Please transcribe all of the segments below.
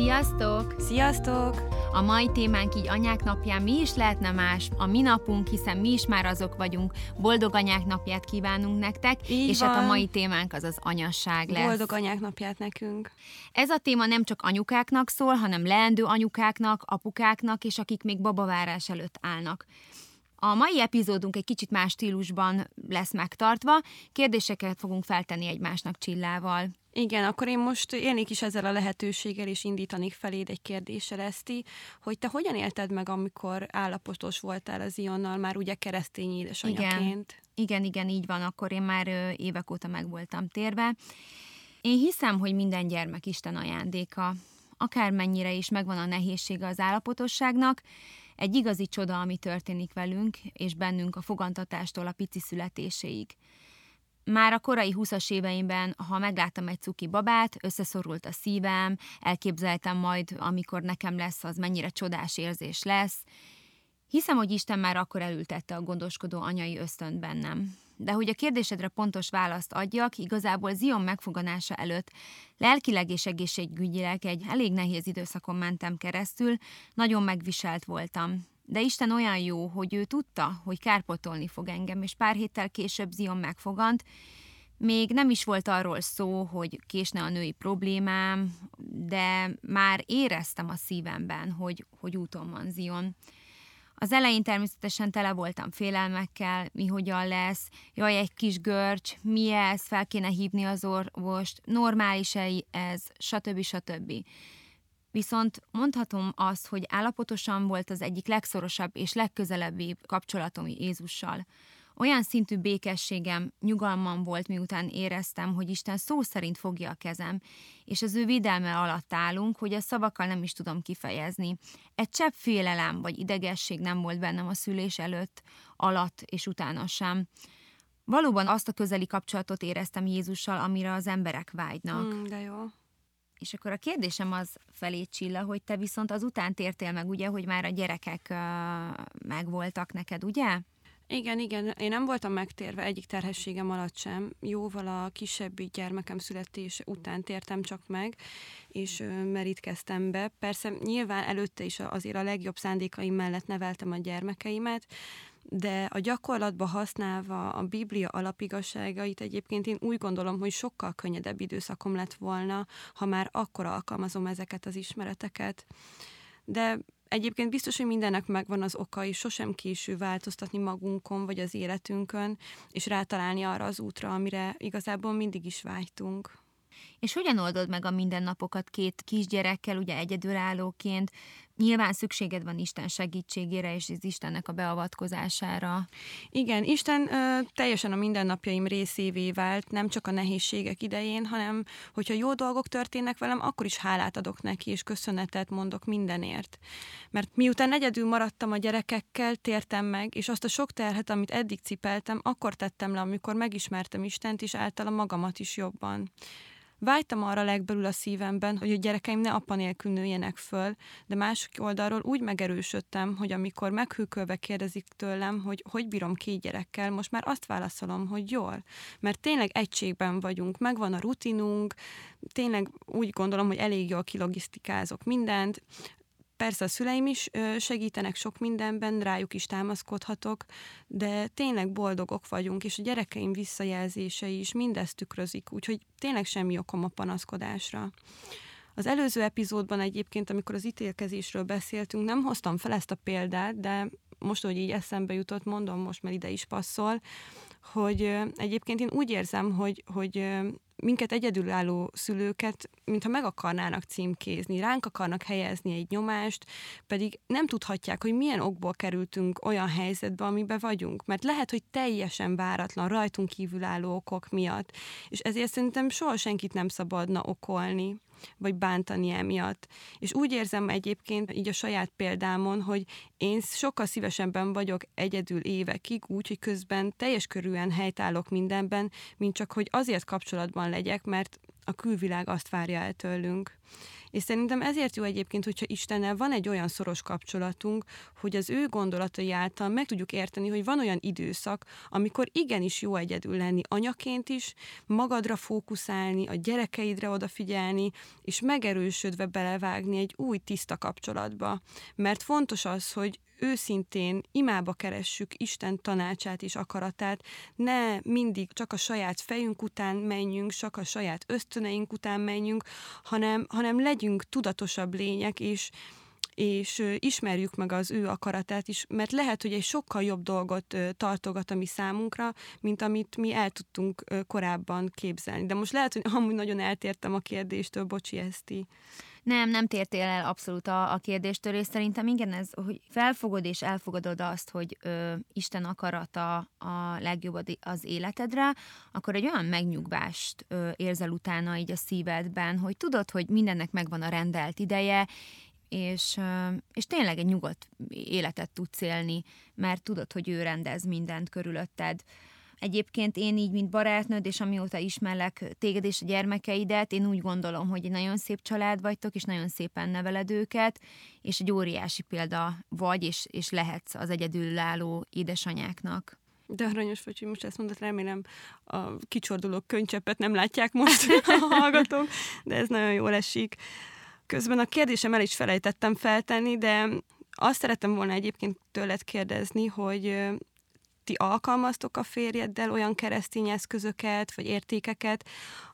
Sziasztok! Sziasztok! A mai témánk így anyák napján mi is lehetne más, a mi napunk, hiszen mi is már azok vagyunk. Boldog anyák napját kívánunk nektek, Így és van. hát a mai témánk az az anyasság lesz. Boldog anyák napját nekünk. Ez a téma nem csak anyukáknak szól, hanem leendő anyukáknak, apukáknak, és akik még babavárás előtt állnak. A mai epizódunk egy kicsit más stílusban lesz megtartva, kérdéseket fogunk feltenni egymásnak Csillával. Igen, akkor én most élnék is ezzel a lehetőséggel, és indítanék feléd egy kérdéssel, Eszti, hogy te hogyan élted meg, amikor állapotos voltál az Ionnal, már ugye keresztény édesanyaként? Igen, igen, így van, akkor én már évek óta meg voltam térve. Én hiszem, hogy minden gyermek Isten ajándéka. Akármennyire is megvan a nehézsége az állapotosságnak, egy igazi csoda, ami történik velünk és bennünk a fogantatástól a pici születéséig. Már a korai 20-as éveimben, ha megláttam egy cuki babát, összeszorult a szívem, elképzeltem majd, amikor nekem lesz, az mennyire csodás érzés lesz. Hiszem, hogy Isten már akkor elültette a gondoskodó anyai ösztönt bennem. De hogy a kérdésedre pontos választ adjak, igazából Zion megfoganása előtt lelkileg és egészségügyileg egy elég nehéz időszakon mentem keresztül, nagyon megviselt voltam. De Isten olyan jó, hogy ő tudta, hogy kárpotolni fog engem, és pár héttel később Zion megfogant. Még nem is volt arról szó, hogy késne a női problémám, de már éreztem a szívemben, hogy, hogy úton van Zion. Az elején természetesen tele voltam félelmekkel, mi hogyan lesz, jaj, egy kis görcs, mi ez, fel kéne hívni az orvost, normális-e ez, stb. stb. Viszont mondhatom azt, hogy állapotosan volt az egyik legszorosabb és legközelebbi kapcsolatom Jézussal. Olyan szintű békességem, nyugalmam volt, miután éreztem, hogy Isten szó szerint fogja a kezem, és az ő védelme alatt állunk, hogy a szavakkal nem is tudom kifejezni. Egy csepp félelem vagy idegesség nem volt bennem a szülés előtt, alatt és utána sem. Valóban azt a közeli kapcsolatot éreztem Jézussal, amire az emberek vágynak. Mm, de jó. És akkor a kérdésem az felé Csilla, hogy te viszont azután tértél meg, ugye, hogy már a gyerekek megvoltak neked, ugye? Igen, igen, én nem voltam megtérve egyik terhességem alatt sem. Jóval a kisebbi gyermekem születése után tértem csak meg, és merítkeztem be. Persze nyilván előtte is azért a legjobb szándékaim mellett neveltem a gyermekeimet, de a gyakorlatba használva a Biblia alapigasságait egyébként én úgy gondolom, hogy sokkal könnyedebb időszakom lett volna, ha már akkor alkalmazom ezeket az ismereteket. De Egyébként biztos, hogy mindennek megvan az oka, és sosem késő változtatni magunkon, vagy az életünkön, és rátalálni arra az útra, amire igazából mindig is vágytunk. És hogyan oldod meg a mindennapokat két kisgyerekkel, ugye egyedülállóként? Nyilván szükséged van Isten segítségére és az Istennek a beavatkozására. Igen, Isten ö, teljesen a mindennapjaim részévé vált, nem csak a nehézségek idején, hanem hogyha jó dolgok történnek velem, akkor is hálát adok neki, és köszönetet mondok mindenért. Mert miután egyedül maradtam a gyerekekkel, tértem meg, és azt a sok terhet, amit eddig cipeltem, akkor tettem le, amikor megismertem Istent, és általa magamat is jobban. Vágytam arra legbelül a szívemben, hogy a gyerekeim ne apa nélkül nőjenek föl, de másik oldalról úgy megerősödtem, hogy amikor meghűkölve kérdezik tőlem, hogy hogy bírom két gyerekkel, most már azt válaszolom, hogy jól. Mert tényleg egységben vagyunk, megvan a rutinunk, tényleg úgy gondolom, hogy elég jól kilogisztikázok mindent, Persze a szüleim is segítenek sok mindenben, rájuk is támaszkodhatok, de tényleg boldogok vagyunk, és a gyerekeim visszajelzései is mindezt tükrözik, úgyhogy tényleg semmi okom a panaszkodásra. Az előző epizódban egyébként, amikor az ítélkezésről beszéltünk, nem hoztam fel ezt a példát, de most, hogy így eszembe jutott, mondom, most már ide is passzol, hogy egyébként én úgy érzem, hogy, hogy minket egyedülálló szülőket, mintha meg akarnának címkézni, ránk akarnak helyezni egy nyomást, pedig nem tudhatják, hogy milyen okból kerültünk olyan helyzetbe, amiben vagyunk. Mert lehet, hogy teljesen váratlan, rajtunk kívülálló okok miatt. És ezért szerintem soha senkit nem szabadna okolni vagy bántani emiatt. És úgy érzem egyébként így a saját példámon, hogy én sokkal szívesebben vagyok egyedül évekig, úgy, hogy közben teljes körűen helytállok mindenben, mint csak, hogy azért kapcsolatban legyek, mert a külvilág azt várja el tőlünk. És szerintem ezért jó egyébként, hogyha Istennel van egy olyan szoros kapcsolatunk, hogy az ő gondolatai által meg tudjuk érteni, hogy van olyan időszak, amikor igenis jó egyedül lenni anyaként is, magadra fókuszálni, a gyerekeidre odafigyelni, és megerősödve belevágni egy új tiszta kapcsolatba. Mert fontos az, hogy őszintén imába keressük Isten tanácsát és akaratát, ne mindig csak a saját fejünk után menjünk, csak a saját ösztöneink után menjünk, hanem, hanem legyünk tudatosabb lények, és, és ismerjük meg az ő akaratát is, mert lehet, hogy egy sokkal jobb dolgot tartogat a mi számunkra, mint amit mi el tudtunk korábban képzelni. De most lehet, hogy amúgy nagyon eltértem a kérdéstől, bocsi, Eszti. Nem, nem tértél el abszolút a, a kérdéstől, és szerintem igen, ez, hogy felfogod és elfogadod azt, hogy ö, Isten akarata a legjobb az életedre, akkor egy olyan megnyugvást ö, érzel utána így a szívedben, hogy tudod, hogy mindennek megvan a rendelt ideje, és, és tényleg egy nyugodt életet tudsz élni, mert tudod, hogy ő rendez mindent körülötted. Egyébként én így, mint barátnőd, és amióta ismerlek téged és a gyermekeidet, én úgy gondolom, hogy egy nagyon szép család vagytok, és nagyon szépen neveled őket, és egy óriási példa vagy, és, és lehetsz az egyedülálló édesanyáknak. De aranyos vagy, hogy most ezt mondod, remélem a kicsorduló könycseppet nem látják most a hallgatók, de ez nagyon jól esik. Közben a kérdésem el is felejtettem feltenni, de azt szerettem volna egyébként tőled kérdezni, hogy ti alkalmaztok a férjeddel olyan keresztény eszközöket, vagy értékeket,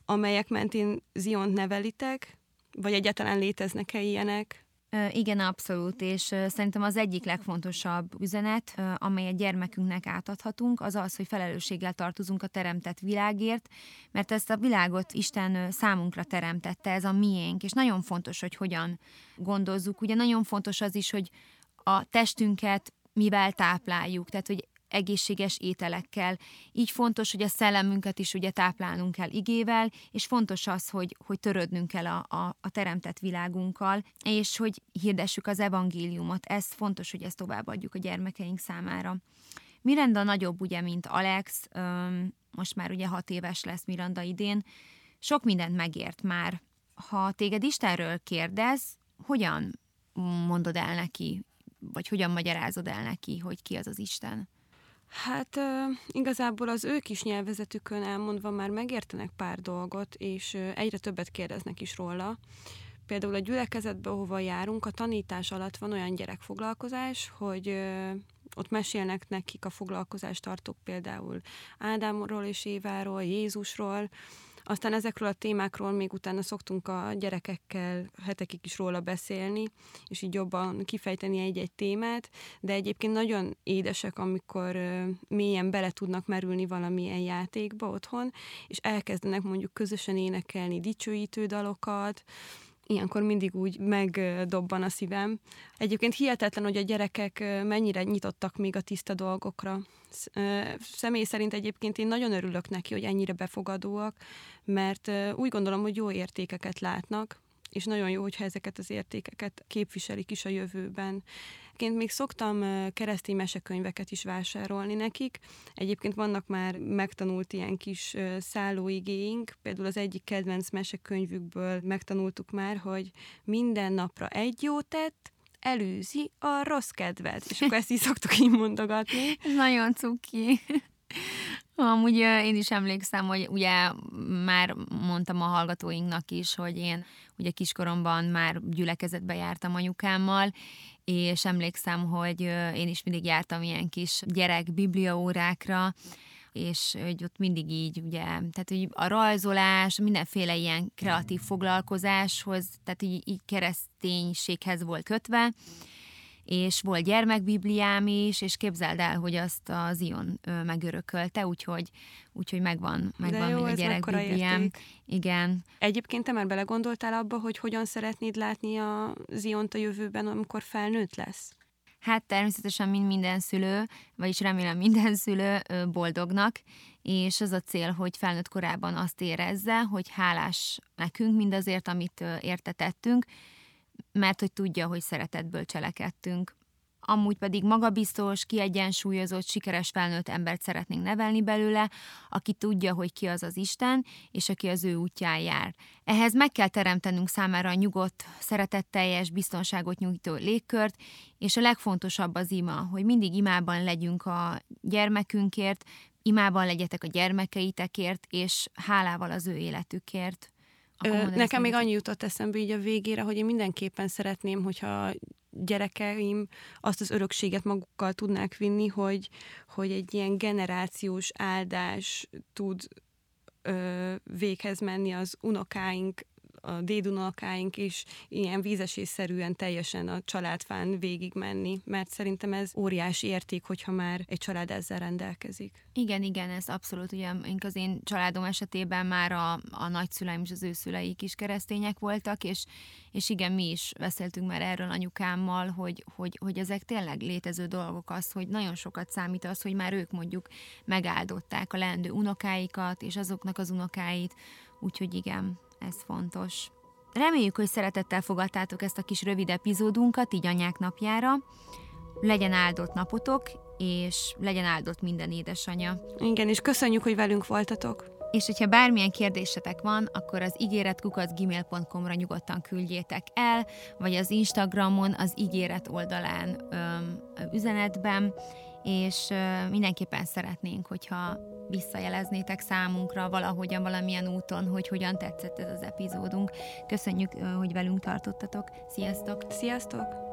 amelyek mentén Ziont nevelitek, vagy egyáltalán léteznek-e ilyenek? Igen, abszolút, és szerintem az egyik legfontosabb üzenet, amely a gyermekünknek átadhatunk, az az, hogy felelősséggel tartozunk a teremtett világért, mert ezt a világot Isten számunkra teremtette, ez a miénk, és nagyon fontos, hogy hogyan gondozzuk. Ugye nagyon fontos az is, hogy a testünket mivel tápláljuk, tehát hogy egészséges ételekkel. Így fontos, hogy a szellemünket is ugye táplálnunk kell igével, és fontos az, hogy, hogy törődnünk kell a, a, a teremtett világunkkal, és hogy hirdessük az evangéliumot. Ez fontos, hogy ezt továbbadjuk a gyermekeink számára. Miranda nagyobb, ugye, mint Alex, most már ugye hat éves lesz Miranda idén, sok mindent megért már. Ha téged Istenről kérdez, hogyan mondod el neki, vagy hogyan magyarázod el neki, hogy ki az az Isten? Hát igazából az ő kis nyelvezetükön elmondva már megértenek pár dolgot, és egyre többet kérdeznek is róla. Például a gyülekezetbe, ahova járunk, a tanítás alatt van olyan gyerekfoglalkozás, hogy ott mesélnek nekik a foglalkozástartók például Ádámról és Éváról, Jézusról, aztán ezekről a témákról még utána szoktunk a gyerekekkel hetekig is róla beszélni, és így jobban kifejteni egy-egy témát, de egyébként nagyon édesek, amikor mélyen bele tudnak merülni valamilyen játékba otthon, és elkezdenek mondjuk közösen énekelni dicsőítő dalokat, ilyenkor mindig úgy megdobban a szívem. Egyébként hihetetlen, hogy a gyerekek mennyire nyitottak még a tiszta dolgokra. Személy szerint egyébként én nagyon örülök neki, hogy ennyire befogadóak, mert úgy gondolom, hogy jó értékeket látnak, és nagyon jó, hogyha ezeket az értékeket képviselik is a jövőben. Egyébként még szoktam keresztény mesekönyveket is vásárolni nekik. Egyébként vannak már megtanult ilyen kis szállóigéink, például az egyik kedvenc mesekönyvükből megtanultuk már, hogy minden napra egy jó tett, előzi a rossz kedvet. És akkor ezt így szoktuk így mondogatni. Ez nagyon cuki. Amúgy én is emlékszem, hogy ugye már mondtam a hallgatóinknak is, hogy én ugye kiskoromban már gyülekezetbe jártam anyukámmal, és emlékszem, hogy én is mindig jártam ilyen kis gyerek bibliaórákra, és hogy ott mindig így, ugye, tehát hogy a rajzolás, mindenféle ilyen kreatív foglalkozáshoz, tehát így, így kereszténységhez volt kötve, és volt gyermekbibliám is, és képzeld el, hogy azt az Ion megörökölte, úgyhogy, úgyhogy megvan, megvan jó, még a gyerekbibliám. Igen. Egyébként te már belegondoltál abba, hogy hogyan szeretnéd látni a Ziont a jövőben, amikor felnőtt lesz? Hát természetesen mind minden szülő, vagyis remélem minden szülő boldognak, és az a cél, hogy felnőtt korában azt érezze, hogy hálás nekünk mindazért, amit értetettünk, mert hogy tudja, hogy szeretetből cselekedtünk. amúgy pedig magabiztos, kiegyensúlyozott, sikeres felnőtt embert szeretnénk nevelni belőle, aki tudja, hogy ki az az Isten, és aki az ő útján jár. Ehhez meg kell teremtenünk számára a nyugodt, szeretetteljes, biztonságot nyújtó légkört, és a legfontosabb az ima, hogy mindig imában legyünk a gyermekünkért, imában legyetek a gyermekeitekért, és hálával az ő életükért. Nekem még annyi jutott eszembe így a végére, hogy én mindenképpen szeretném, hogyha gyerekeim azt az örökséget magukkal tudnák vinni, hogy, hogy egy ilyen generációs áldás tud ö, véghez menni az unokáink a dédunokáink is ilyen vízesésszerűen teljesen a családfán végigmenni, mert szerintem ez óriási érték, hogyha már egy család ezzel rendelkezik. Igen, igen, ez abszolút, ugye az én családom esetében már a, a nagyszüleim és az ő szüleik is keresztények voltak, és, és igen, mi is beszéltünk már erről anyukámmal, hogy, hogy, hogy ezek tényleg létező dolgok az, hogy nagyon sokat számít az, hogy már ők mondjuk megáldották a leendő unokáikat, és azoknak az unokáit, úgyhogy igen, ez fontos. Reméljük, hogy szeretettel fogadtátok ezt a kis rövid epizódunkat így anyák napjára. Legyen áldott napotok, és legyen áldott minden édesanyja. Igen, és köszönjük, hogy velünk voltatok. És hogyha bármilyen kérdésetek van, akkor az ígéretkukacgmail.com-ra nyugodtan küldjétek el, vagy az Instagramon, az ígéret oldalán öm, üzenetben, és mindenképpen szeretnénk, hogyha visszajeleznétek számunkra valahogyan, valamilyen úton, hogy hogyan tetszett ez az epizódunk. Köszönjük, hogy velünk tartottatok. Sziasztok! Sziasztok!